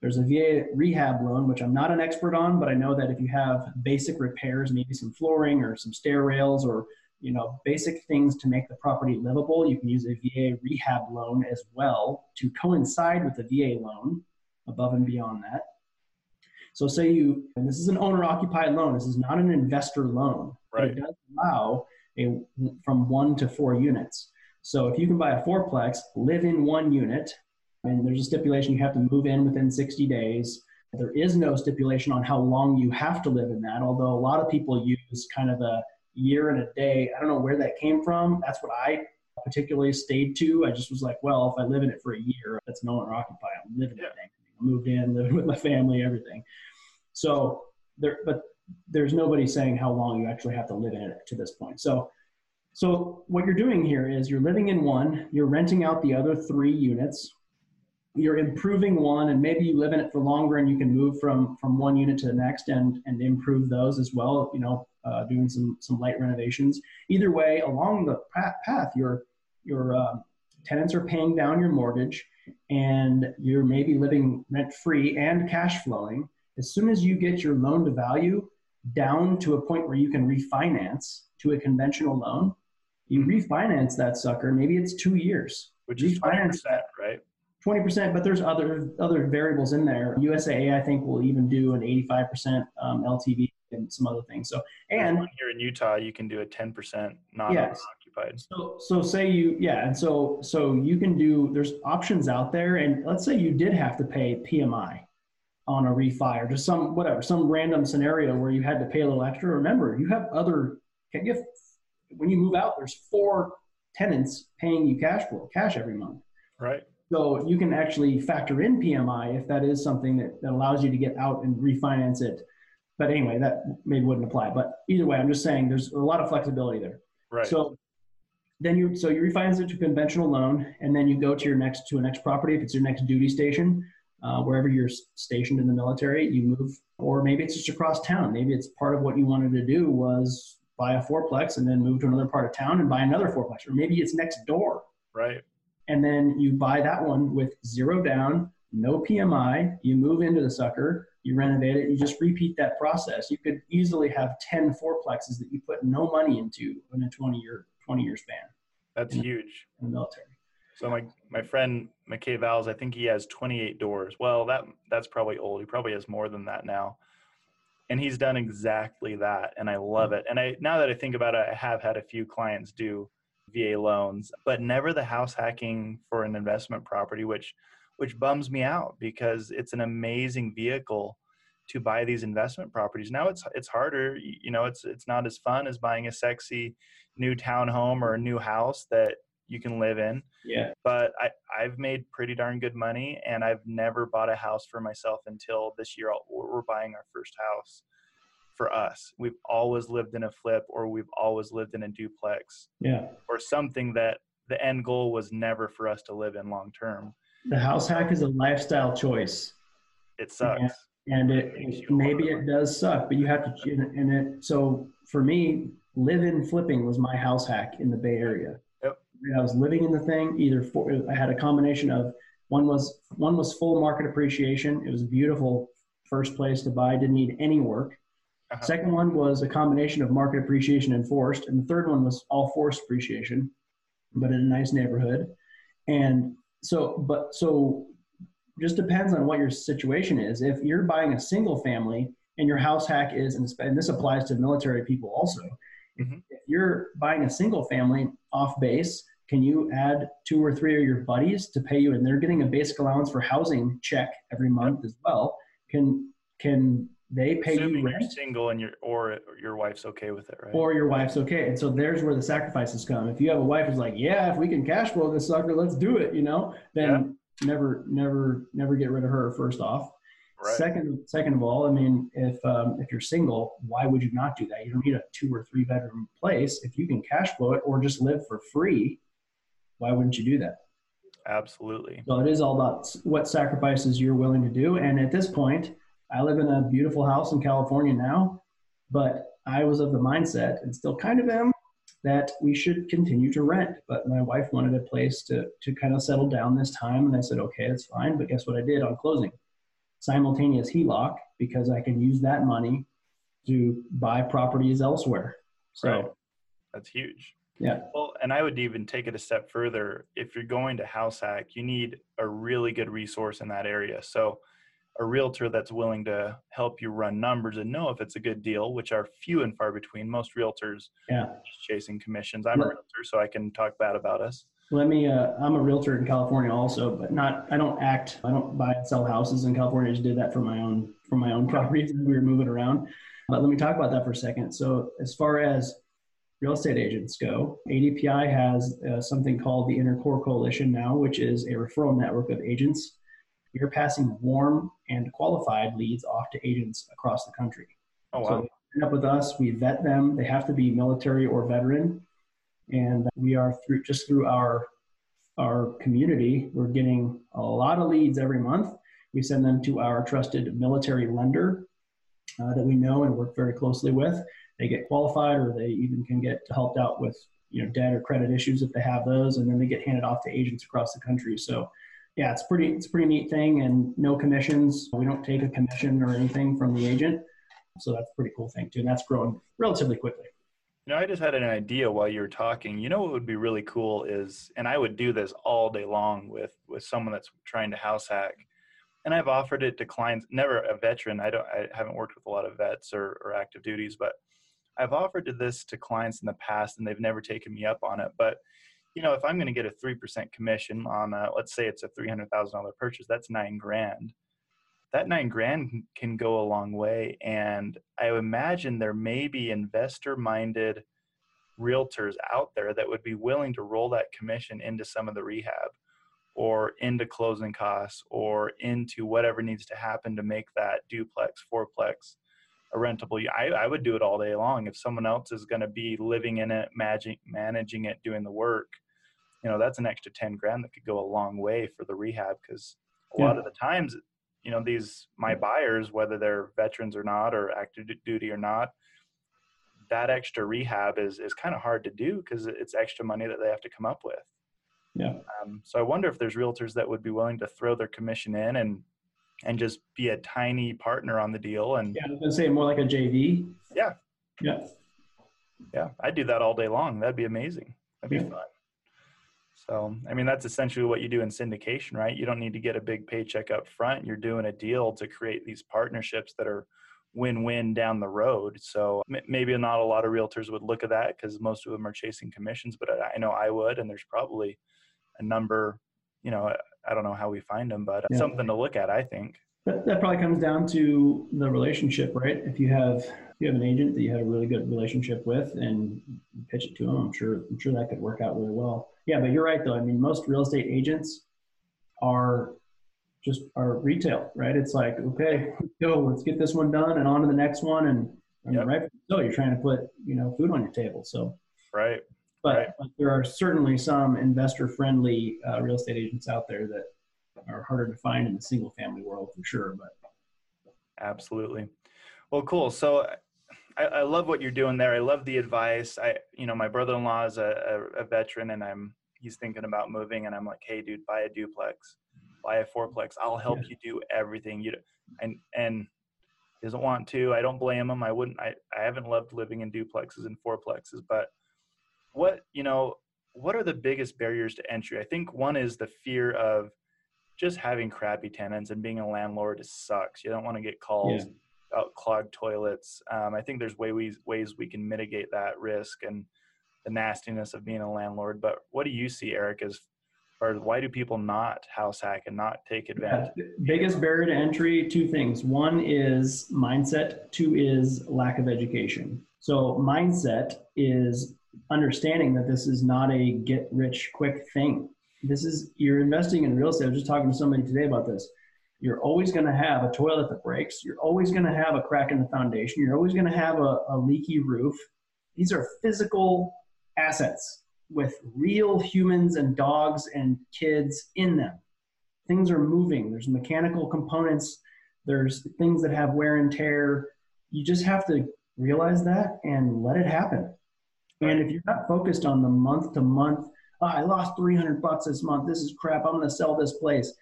There's a VA rehab loan, which I'm not an expert on, but I know that if you have basic repairs, maybe some flooring or some stair rails or you know basic things to make the property livable, you can use a VA rehab loan as well to coincide with the VA loan above and beyond that. So say you, and this is an owner occupied loan, this is not an investor loan, right. but it does allow a from one to four units. So if you can buy a fourplex, live in one unit, and there's a stipulation you have to move in within 60 days. There is no stipulation on how long you have to live in that, although a lot of people use kind of a year and a day. I don't know where that came from. That's what I particularly stayed to. I just was like, well, if I live in it for a year, that's no owner occupied. I'm living yeah. in it. I moved in, lived with my family, everything. So there, but there's nobody saying how long you actually have to live in it to this point. So, so what you're doing here is you're living in one, you're renting out the other three units, you're improving one, and maybe you live in it for longer, and you can move from from one unit to the next and and improve those as well. You know, uh, doing some some light renovations. Either way, along the path, your your uh, tenants are paying down your mortgage, and you're maybe living rent free and cash flowing. As soon as you get your loan to value down to a point where you can refinance to a conventional loan, you mm-hmm. refinance that sucker. Maybe it's two years. Which is refinance that, right? Twenty percent, but there's other other variables in there. USAA, I think, will even do an eighty-five percent um, LTV and some other things. So, and here in Utah, you can do a ten percent non-occupied. So, so say you, yeah, and so so you can do. There's options out there, and let's say you did have to pay PMI on a refi or just some whatever some random scenario where you had to pay a little extra. Remember, you have other. Can you have, when you move out, there's four tenants paying you cash flow, cash every month. Right. So you can actually factor in PMI if that is something that, that allows you to get out and refinance it. But anyway, that maybe wouldn't apply. But either way, I'm just saying there's a lot of flexibility there. Right. So then you so you refinance it to conventional loan, and then you go to your next to a next property if it's your next duty station, uh, wherever you're stationed in the military, you move, or maybe it's just across town. Maybe it's part of what you wanted to do was buy a fourplex and then move to another part of town and buy another fourplex, or maybe it's next door. Right and then you buy that one with zero down, no PMI. You move into the sucker, you renovate it, you just repeat that process. You could easily have 10 fourplexes that you put no money into in a 20 year 20 year span. That's in huge. In the military. So my my friend McKay Vowles, I think he has 28 doors. Well, that that's probably old. He probably has more than that now. And he's done exactly that, and I love it. And I now that I think about it, I have had a few clients do VA loans, but never the house hacking for an investment property, which which bums me out because it's an amazing vehicle to buy these investment properties. Now it's it's harder, you know, it's it's not as fun as buying a sexy new townhome or a new house that you can live in. Yeah. But I I've made pretty darn good money and I've never bought a house for myself until this year we're buying our first house for us. We've always lived in a flip or we've always lived in a duplex. Yeah. Or something that the end goal was never for us to live in long term. The house hack is a lifestyle choice. It sucks. And, and it, it maybe it does suck, but you have to and it so for me, live in flipping was my house hack in the Bay Area. Yep. I was living in the thing either for I had a combination of one was one was full market appreciation. It was a beautiful first place to buy, didn't need any work uh-huh. Second one was a combination of market appreciation and forced, and the third one was all forced appreciation, but in a nice neighborhood. And so, but so just depends on what your situation is. If you're buying a single family and your house hack is, and this applies to military people also, mm-hmm. if you're buying a single family off base, can you add two or three of your buddies to pay you, and they're getting a basic allowance for housing check every month as well? Can can they pay Assuming you rent. You're single and your or your wife's okay with it, right? Or your wife's okay. And so there's where the sacrifices come. If you have a wife who's like, yeah, if we can cash flow this sucker, let's do it, you know, then yeah. never, never, never get rid of her first off. Right. Second, second of all, I mean, if um, if you're single, why would you not do that? You don't need a two or three bedroom place. If you can cash flow it or just live for free, why wouldn't you do that? Absolutely. So it is all about what sacrifices you're willing to do. And at this point, I live in a beautiful house in California now, but I was of the mindset and still kind of am that we should continue to rent. But my wife wanted a place to, to kind of settle down this time. And I said, okay, that's fine. But guess what I did on closing? Simultaneous HELOC because I can use that money to buy properties elsewhere. So right. that's huge. Yeah. Well, and I would even take it a step further. If you're going to house hack, you need a really good resource in that area. So a realtor that's willing to help you run numbers and know if it's a good deal, which are few and far between. Most realtors yeah. just chasing commissions. I'm a realtor, so I can talk bad about us. Let me. Uh, I'm a realtor in California also, but not. I don't act. I don't buy and sell houses in California. I just did that for my own for my own properties. We were moving around. But let me talk about that for a second. So as far as real estate agents go. ADPI has uh, something called the Inner Core Coalition now, which is a referral network of agents. We are passing warm and qualified leads off to agents across the country. Oh, wow. So they end up with us, we vet them. They have to be military or veteran. And we are through just through our our community, we're getting a lot of leads every month. We send them to our trusted military lender uh, that we know and work very closely with. They get qualified, or they even can get helped out with you know debt or credit issues if they have those, and then they get handed off to agents across the country. So, yeah, it's pretty it's a pretty neat thing, and no commissions. We don't take a commission or anything from the agent, so that's a pretty cool thing too, and that's growing relatively quickly. You know, I just had an idea while you were talking. You know what would be really cool is, and I would do this all day long with with someone that's trying to house hack and I've offered it to clients. Never a veteran. I don't. I haven't worked with a lot of vets or, or active duties, but I've offered this to clients in the past, and they've never taken me up on it. But you know, if I'm going to get a three percent commission on, a, let's say it's a three hundred thousand dollar purchase, that's nine grand. That nine grand can go a long way, and I imagine there may be investor-minded realtors out there that would be willing to roll that commission into some of the rehab or into closing costs or into whatever needs to happen to make that duplex, fourplex a rentable. I, I would do it all day long. If someone else is going to be living in it, managing, managing it, doing the work, you know, that's an extra 10 grand that could go a long way for the rehab because a yeah. lot of the times, you know, these, my buyers, whether they're veterans or not, or active duty or not, that extra rehab is, is kind of hard to do because it's extra money that they have to come up with. Yeah. Um, so I wonder if there's realtors that would be willing to throw their commission in and and just be a tiny partner on the deal. And yeah, I was gonna say more like a JV. Yeah. Yeah. Yeah, I'd do that all day long. That'd be amazing. That'd be yeah. fun. So, I mean, that's essentially what you do in syndication, right? You don't need to get a big paycheck up front. You're doing a deal to create these partnerships that are win-win down the road. So maybe not a lot of realtors would look at that because most of them are chasing commissions, but I know I would, and there's probably a number, you know, I don't know how we find them, but yeah. something to look at, I think. That, that probably comes down to the relationship, right? If you have if you have an agent that you had a really good relationship with and pitch it to them, I'm sure I'm sure that could work out really well. Yeah, but you're right though. I mean, most real estate agents are just are retail, right? It's like, okay, go, let's get this one done and on to the next one. And, and yep. right so you're trying to put, you know, food on your table. So right. But, right. but there are certainly some investor friendly uh, real estate agents out there that are harder to find in the single family world for sure. But absolutely. Well, cool. So I, I, love what you're doing there. I love the advice. I, you know, my brother-in-law is a, a, a veteran and I'm, he's thinking about moving and I'm like, Hey dude, buy a duplex, buy a fourplex. I'll help yeah. you do everything you and, and doesn't want to, I don't blame him. I wouldn't, I, I haven't loved living in duplexes and fourplexes, but what you know what are the biggest barriers to entry i think one is the fear of just having crappy tenants and being a landlord sucks you don't want to get calls yeah. Clogged toilets um, i think there's ways ways we can mitigate that risk and the nastiness of being a landlord but what do you see eric as or why do people not house hack and not take advantage? Yeah, biggest barrier to entry, two things. One is mindset, two is lack of education. So mindset is understanding that this is not a get rich quick thing. This is you're investing in real estate. I was just talking to somebody today about this. You're always going to have a toilet that breaks. You're always going to have a crack in the foundation. You're always going to have a, a leaky roof. These are physical assets with real humans and dogs and kids in them. Things are moving. There's mechanical components. There's things that have wear and tear. You just have to realize that and let it happen. And if you're not focused on the month to month, oh, I lost 300 bucks this month. This is crap. I'm going to sell this place.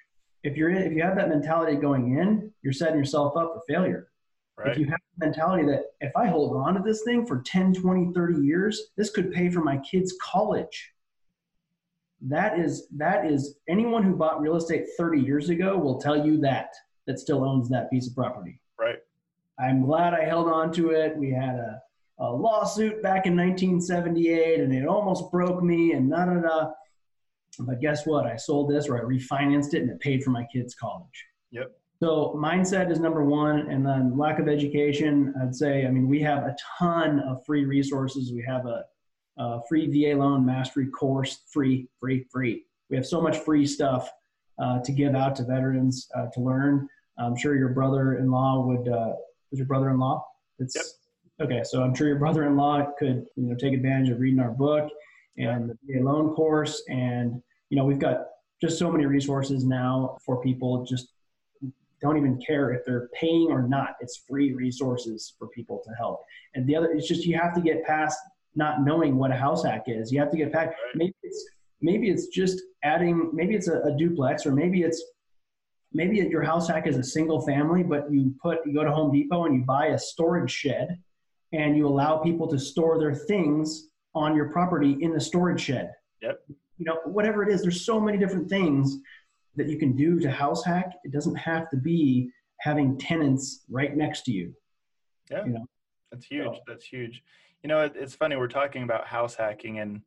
If you're if you have that mentality going in, you're setting yourself up for failure. Right. If you have the mentality that if I hold on to this thing for 10, 20, 30 years, this could pay for my kids' college. That is that is anyone who bought real estate 30 years ago will tell you that that still owns that piece of property. Right. I'm glad I held on to it. We had a a lawsuit back in 1978 and it almost broke me and da da da. But guess what? I sold this or I refinanced it and it paid for my kids' college. Yep. So mindset is number one, and then lack of education. I'd say, I mean, we have a ton of free resources. We have a uh, free VA loan mastery course, free, free, free. We have so much free stuff uh, to give out to veterans uh, to learn. I'm sure your brother-in-law would. Uh, was your brother-in-law? It's, yep. Okay, so I'm sure your brother-in-law could you know take advantage of reading our book and the VA loan course, and you know we've got just so many resources now for people just don't even care if they're paying or not. It's free resources for people to help. And the other, it's just you have to get past not knowing what a house hack is. You have to get past. Maybe it's maybe it's just adding. Maybe it's a, a duplex, or maybe it's maybe your house hack is a single family, but you put you go to Home Depot and you buy a storage shed, and you allow people to store their things on your property in the storage shed. Yep. You know, whatever it is, there's so many different things that you can do to house hack. It doesn't have to be having tenants right next to you. Yeah, you know? that's huge. So, that's huge. You know, it, it's funny we're talking about house hacking, and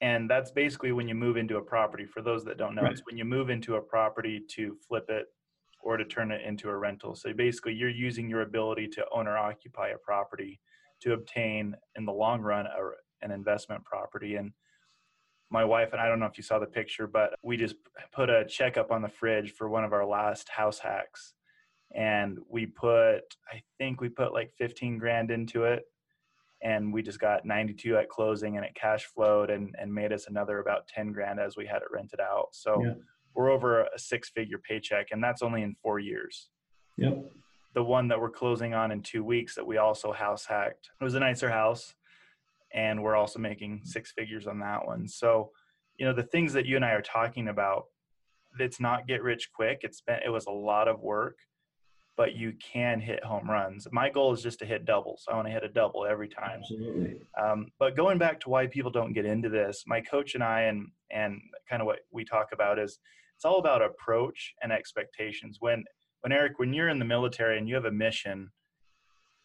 and that's basically when you move into a property. For those that don't know, right. it's when you move into a property to flip it or to turn it into a rental. So basically, you're using your ability to own or occupy a property to obtain, in the long run, a, an investment property. And my wife and I don't know if you saw the picture, but we just put a checkup on the fridge for one of our last house hacks. And we put, I think we put like 15 grand into it. And we just got 92 at closing and it cash flowed and, and made us another about 10 grand as we had it rented out. So yeah. we're over a six figure paycheck and that's only in four years. Yep. The one that we're closing on in two weeks that we also house hacked. It was a nicer house and we're also making six figures on that one. So, you know, the things that you and I are talking about, it's not get rich quick. It's been it was a lot of work, but you can hit home runs. My goal is just to hit doubles. I want to hit a double every time. Absolutely. Um, but going back to why people don't get into this, my coach and I, and and kind of what we talk about is it's all about approach and expectations. When when Eric, when you're in the military and you have a mission,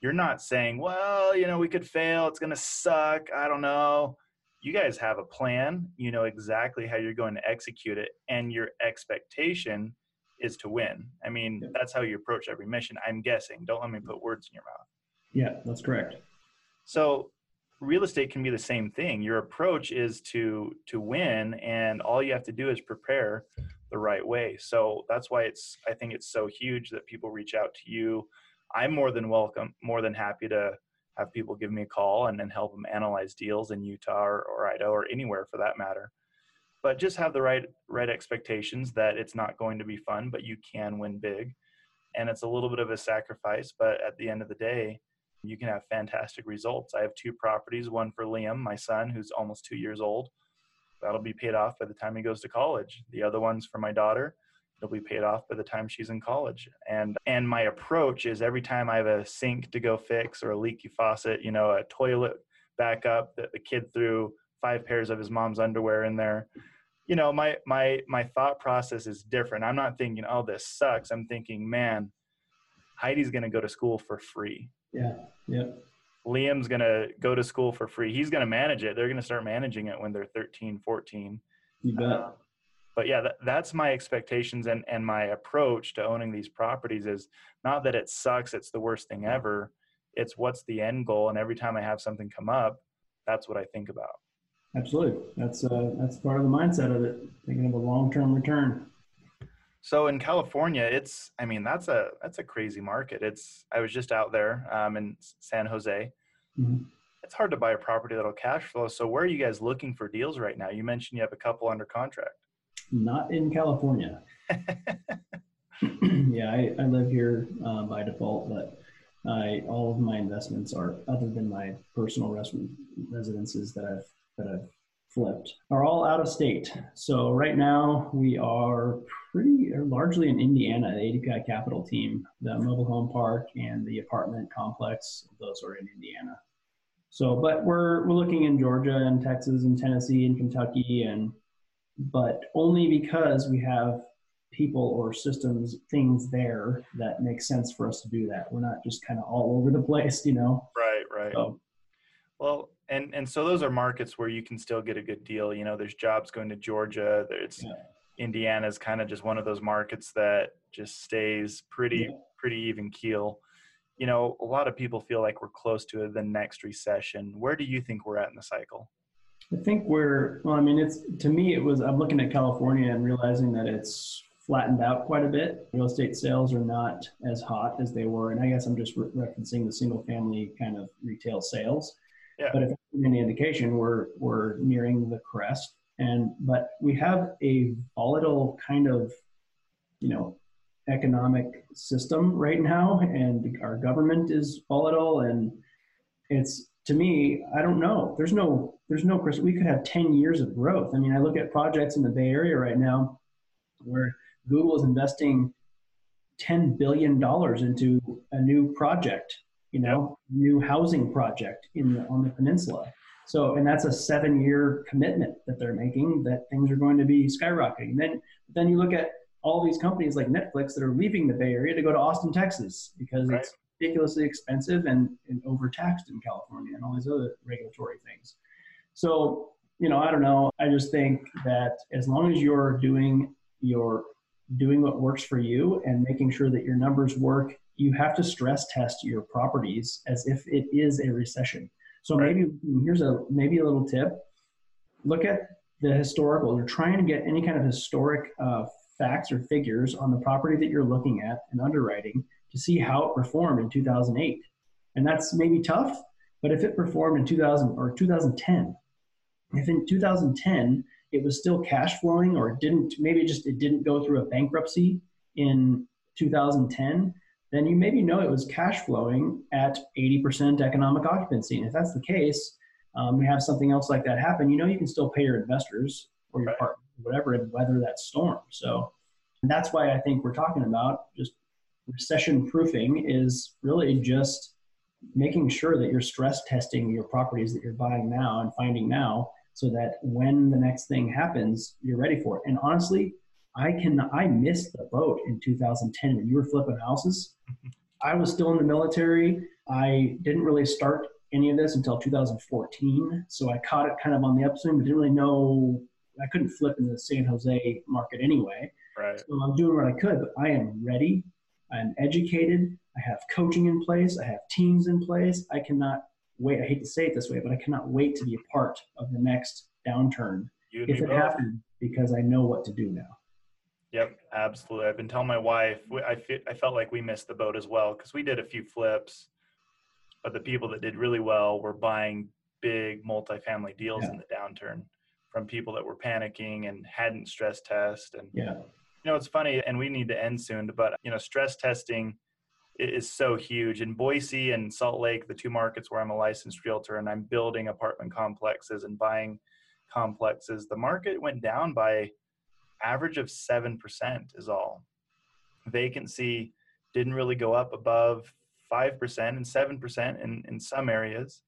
you're not saying, well, you know, we could fail. It's going to suck. I don't know. You guys have a plan. You know exactly how you're going to execute it. And your expectation is to win. I mean, yeah. that's how you approach every mission. I'm guessing. Don't let me put words in your mouth. Yeah, that's correct. So real estate can be the same thing. Your approach is to to win and all you have to do is prepare the right way. So that's why it's I think it's so huge that people reach out to you I'm more than welcome, more than happy to have people give me a call and then help them analyze deals in Utah or, or Idaho or anywhere for that matter. But just have the right right expectations that it's not going to be fun, but you can win big, and it's a little bit of a sacrifice. But at the end of the day, you can have fantastic results. I have two properties, one for Liam, my son, who's almost two years old. That'll be paid off by the time he goes to college. The other one's for my daughter it'll be paid off by the time she's in college. And and my approach is every time I have a sink to go fix or a leaky faucet, you know, a toilet backup that the kid threw five pairs of his mom's underwear in there. You know, my my my thought process is different. I'm not thinking, oh, this sucks. I'm thinking, man, Heidi's gonna go to school for free. Yeah. Yeah. Liam's going to go to school for free. He's going to manage it. They're going to start managing it when they're 13, 14. You bet. Uh, but yeah, that, that's my expectations and, and my approach to owning these properties is not that it sucks, it's the worst thing ever. It's what's the end goal. And every time I have something come up, that's what I think about. Absolutely. That's uh, that's part of the mindset of it, thinking of a long-term return. So in California, it's I mean that's a that's a crazy market. It's I was just out there um, in San Jose. Mm-hmm. It's hard to buy a property that'll cash flow. So where are you guys looking for deals right now? You mentioned you have a couple under contract. Not in California. yeah, I, I live here uh, by default, but I all of my investments are other than my personal res- residences that I've that I've flipped are all out of state. So right now we are pretty or largely in Indiana. The ADPI Capital team, the mobile home park and the apartment complex, those are in Indiana. So, but we're we're looking in Georgia and Texas and Tennessee and Kentucky and but only because we have people or systems, things there that make sense for us to do that. We're not just kind of all over the place, you know? Right, right. So, well, and and so those are markets where you can still get a good deal. You know, there's jobs going to Georgia. There's yeah. Indiana's kind of just one of those markets that just stays pretty yeah. pretty even keel. You know, a lot of people feel like we're close to the next recession. Where do you think we're at in the cycle? I think we're, well, I mean, it's, to me, it was, I'm looking at California and realizing that it's flattened out quite a bit. Real estate sales are not as hot as they were. And I guess I'm just re- referencing the single family kind of retail sales. Yeah. But if any indication, we're, we're nearing the crest. And, but we have a volatile kind of, you know, economic system right now. And our government is volatile and it's, to me, I don't know. There's no, there's no, we could have 10 years of growth. I mean, I look at projects in the Bay Area right now where Google is investing $10 billion into a new project, you know, new housing project in the, on the peninsula. So, and that's a seven year commitment that they're making that things are going to be skyrocketing. Then, then you look at all these companies like Netflix that are leaving the Bay Area to go to Austin, Texas, because right. it's ridiculously expensive and, and overtaxed in California and all these other regulatory things. So, you know, I don't know. I just think that as long as you're doing your doing what works for you and making sure that your numbers work, you have to stress test your properties as if it is a recession. So right. maybe here's a maybe a little tip. Look at the historical. You're trying to get any kind of historic uh, facts or figures on the property that you're looking at and underwriting to see how it performed in 2008. And that's maybe tough, but if it performed in 2000 or 2010, if in 2010 it was still cash flowing or it didn't maybe just it didn't go through a bankruptcy in 2010 then you maybe know it was cash flowing at 80% economic occupancy. And if that's the case um, we have something else like that happen you know you can still pay your investors or your partner whatever and weather that storm. So that's why i think we're talking about just recession proofing is really just making sure that you're stress testing your properties that you're buying now and finding now so that when the next thing happens, you're ready for it. And honestly, I can I missed the boat in 2010 when you were flipping houses. I was still in the military. I didn't really start any of this until 2014, so I caught it kind of on the upswing, but didn't really know I couldn't flip in the San Jose market anyway. Right. So I'm doing what I could, but I am ready. I'm educated. I have coaching in place. I have teams in place. I cannot wait. I hate to say it this way, but I cannot wait to be a part of the next downturn if it happens because I know what to do now. Yep, absolutely. I've been telling my wife, I, I felt like we missed the boat as well because we did a few flips, but the people that did really well were buying big multifamily deals yeah. in the downturn from people that were panicking and hadn't stress test. And, yeah. You know, it's funny, and we need to end soon, but, you know, stress testing is so huge. In Boise and Salt Lake, the two markets where I'm a licensed realtor and I'm building apartment complexes and buying complexes, the market went down by average of 7% is all. Vacancy didn't really go up above 5% and 7% in, in some areas.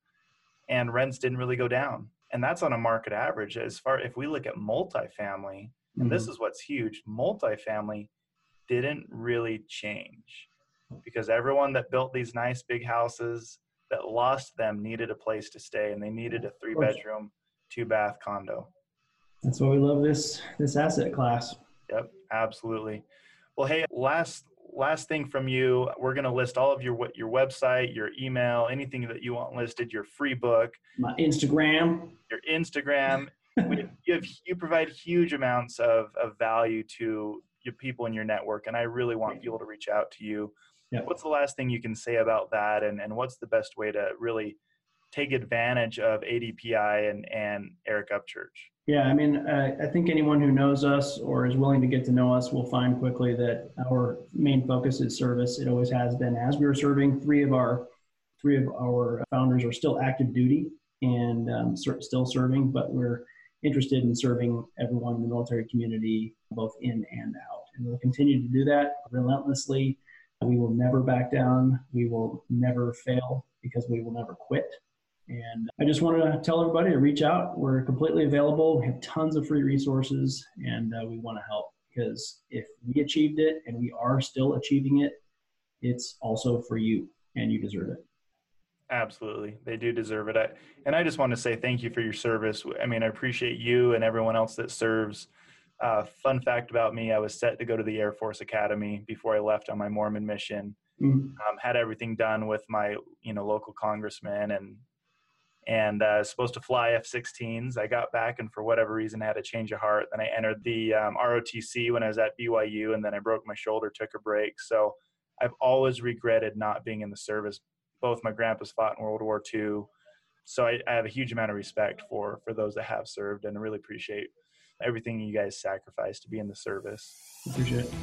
And rents didn't really go down. And that's on a market average. As far if we look at multifamily, and mm-hmm. this is what's huge, multifamily didn't really change because everyone that built these nice big houses that lost them needed a place to stay and they needed a three bedroom two bath condo. That's why we love this this asset class. Yep absolutely. Well hey last last thing from you. We're going to list all of your your website your email anything that you want listed your free book. My instagram. Your instagram you, have, you provide huge amounts of, of value to your people in your network and i really want people to reach out to you yeah. What's the last thing you can say about that, and, and what's the best way to really take advantage of ADPI and, and Eric Upchurch? Yeah, I mean, uh, I think anyone who knows us or is willing to get to know us will find quickly that our main focus is service. It always has been. As we were serving, three of our three of our founders are still active duty and um, still serving, but we're interested in serving everyone in the military community, both in and out. And we'll continue to do that relentlessly we will never back down. We will never fail because we will never quit. And I just want to tell everybody to reach out. We're completely available. We have tons of free resources and uh, we want to help because if we achieved it and we are still achieving it, it's also for you and you deserve it. Absolutely. They do deserve it. I, and I just want to say thank you for your service. I mean, I appreciate you and everyone else that serves uh, fun fact about me: I was set to go to the Air Force Academy before I left on my Mormon mission. Mm-hmm. Um, had everything done with my you know local congressman and and uh, was supposed to fly F-16s. I got back, and for whatever reason, had a change of heart. Then I entered the um, ROTC when I was at BYU, and then I broke my shoulder, took a break. So I've always regretted not being in the service. Both my grandpas fought in World War II, so I, I have a huge amount of respect for for those that have served, and I really appreciate everything you guys sacrificed to be in the service. Appreciate it.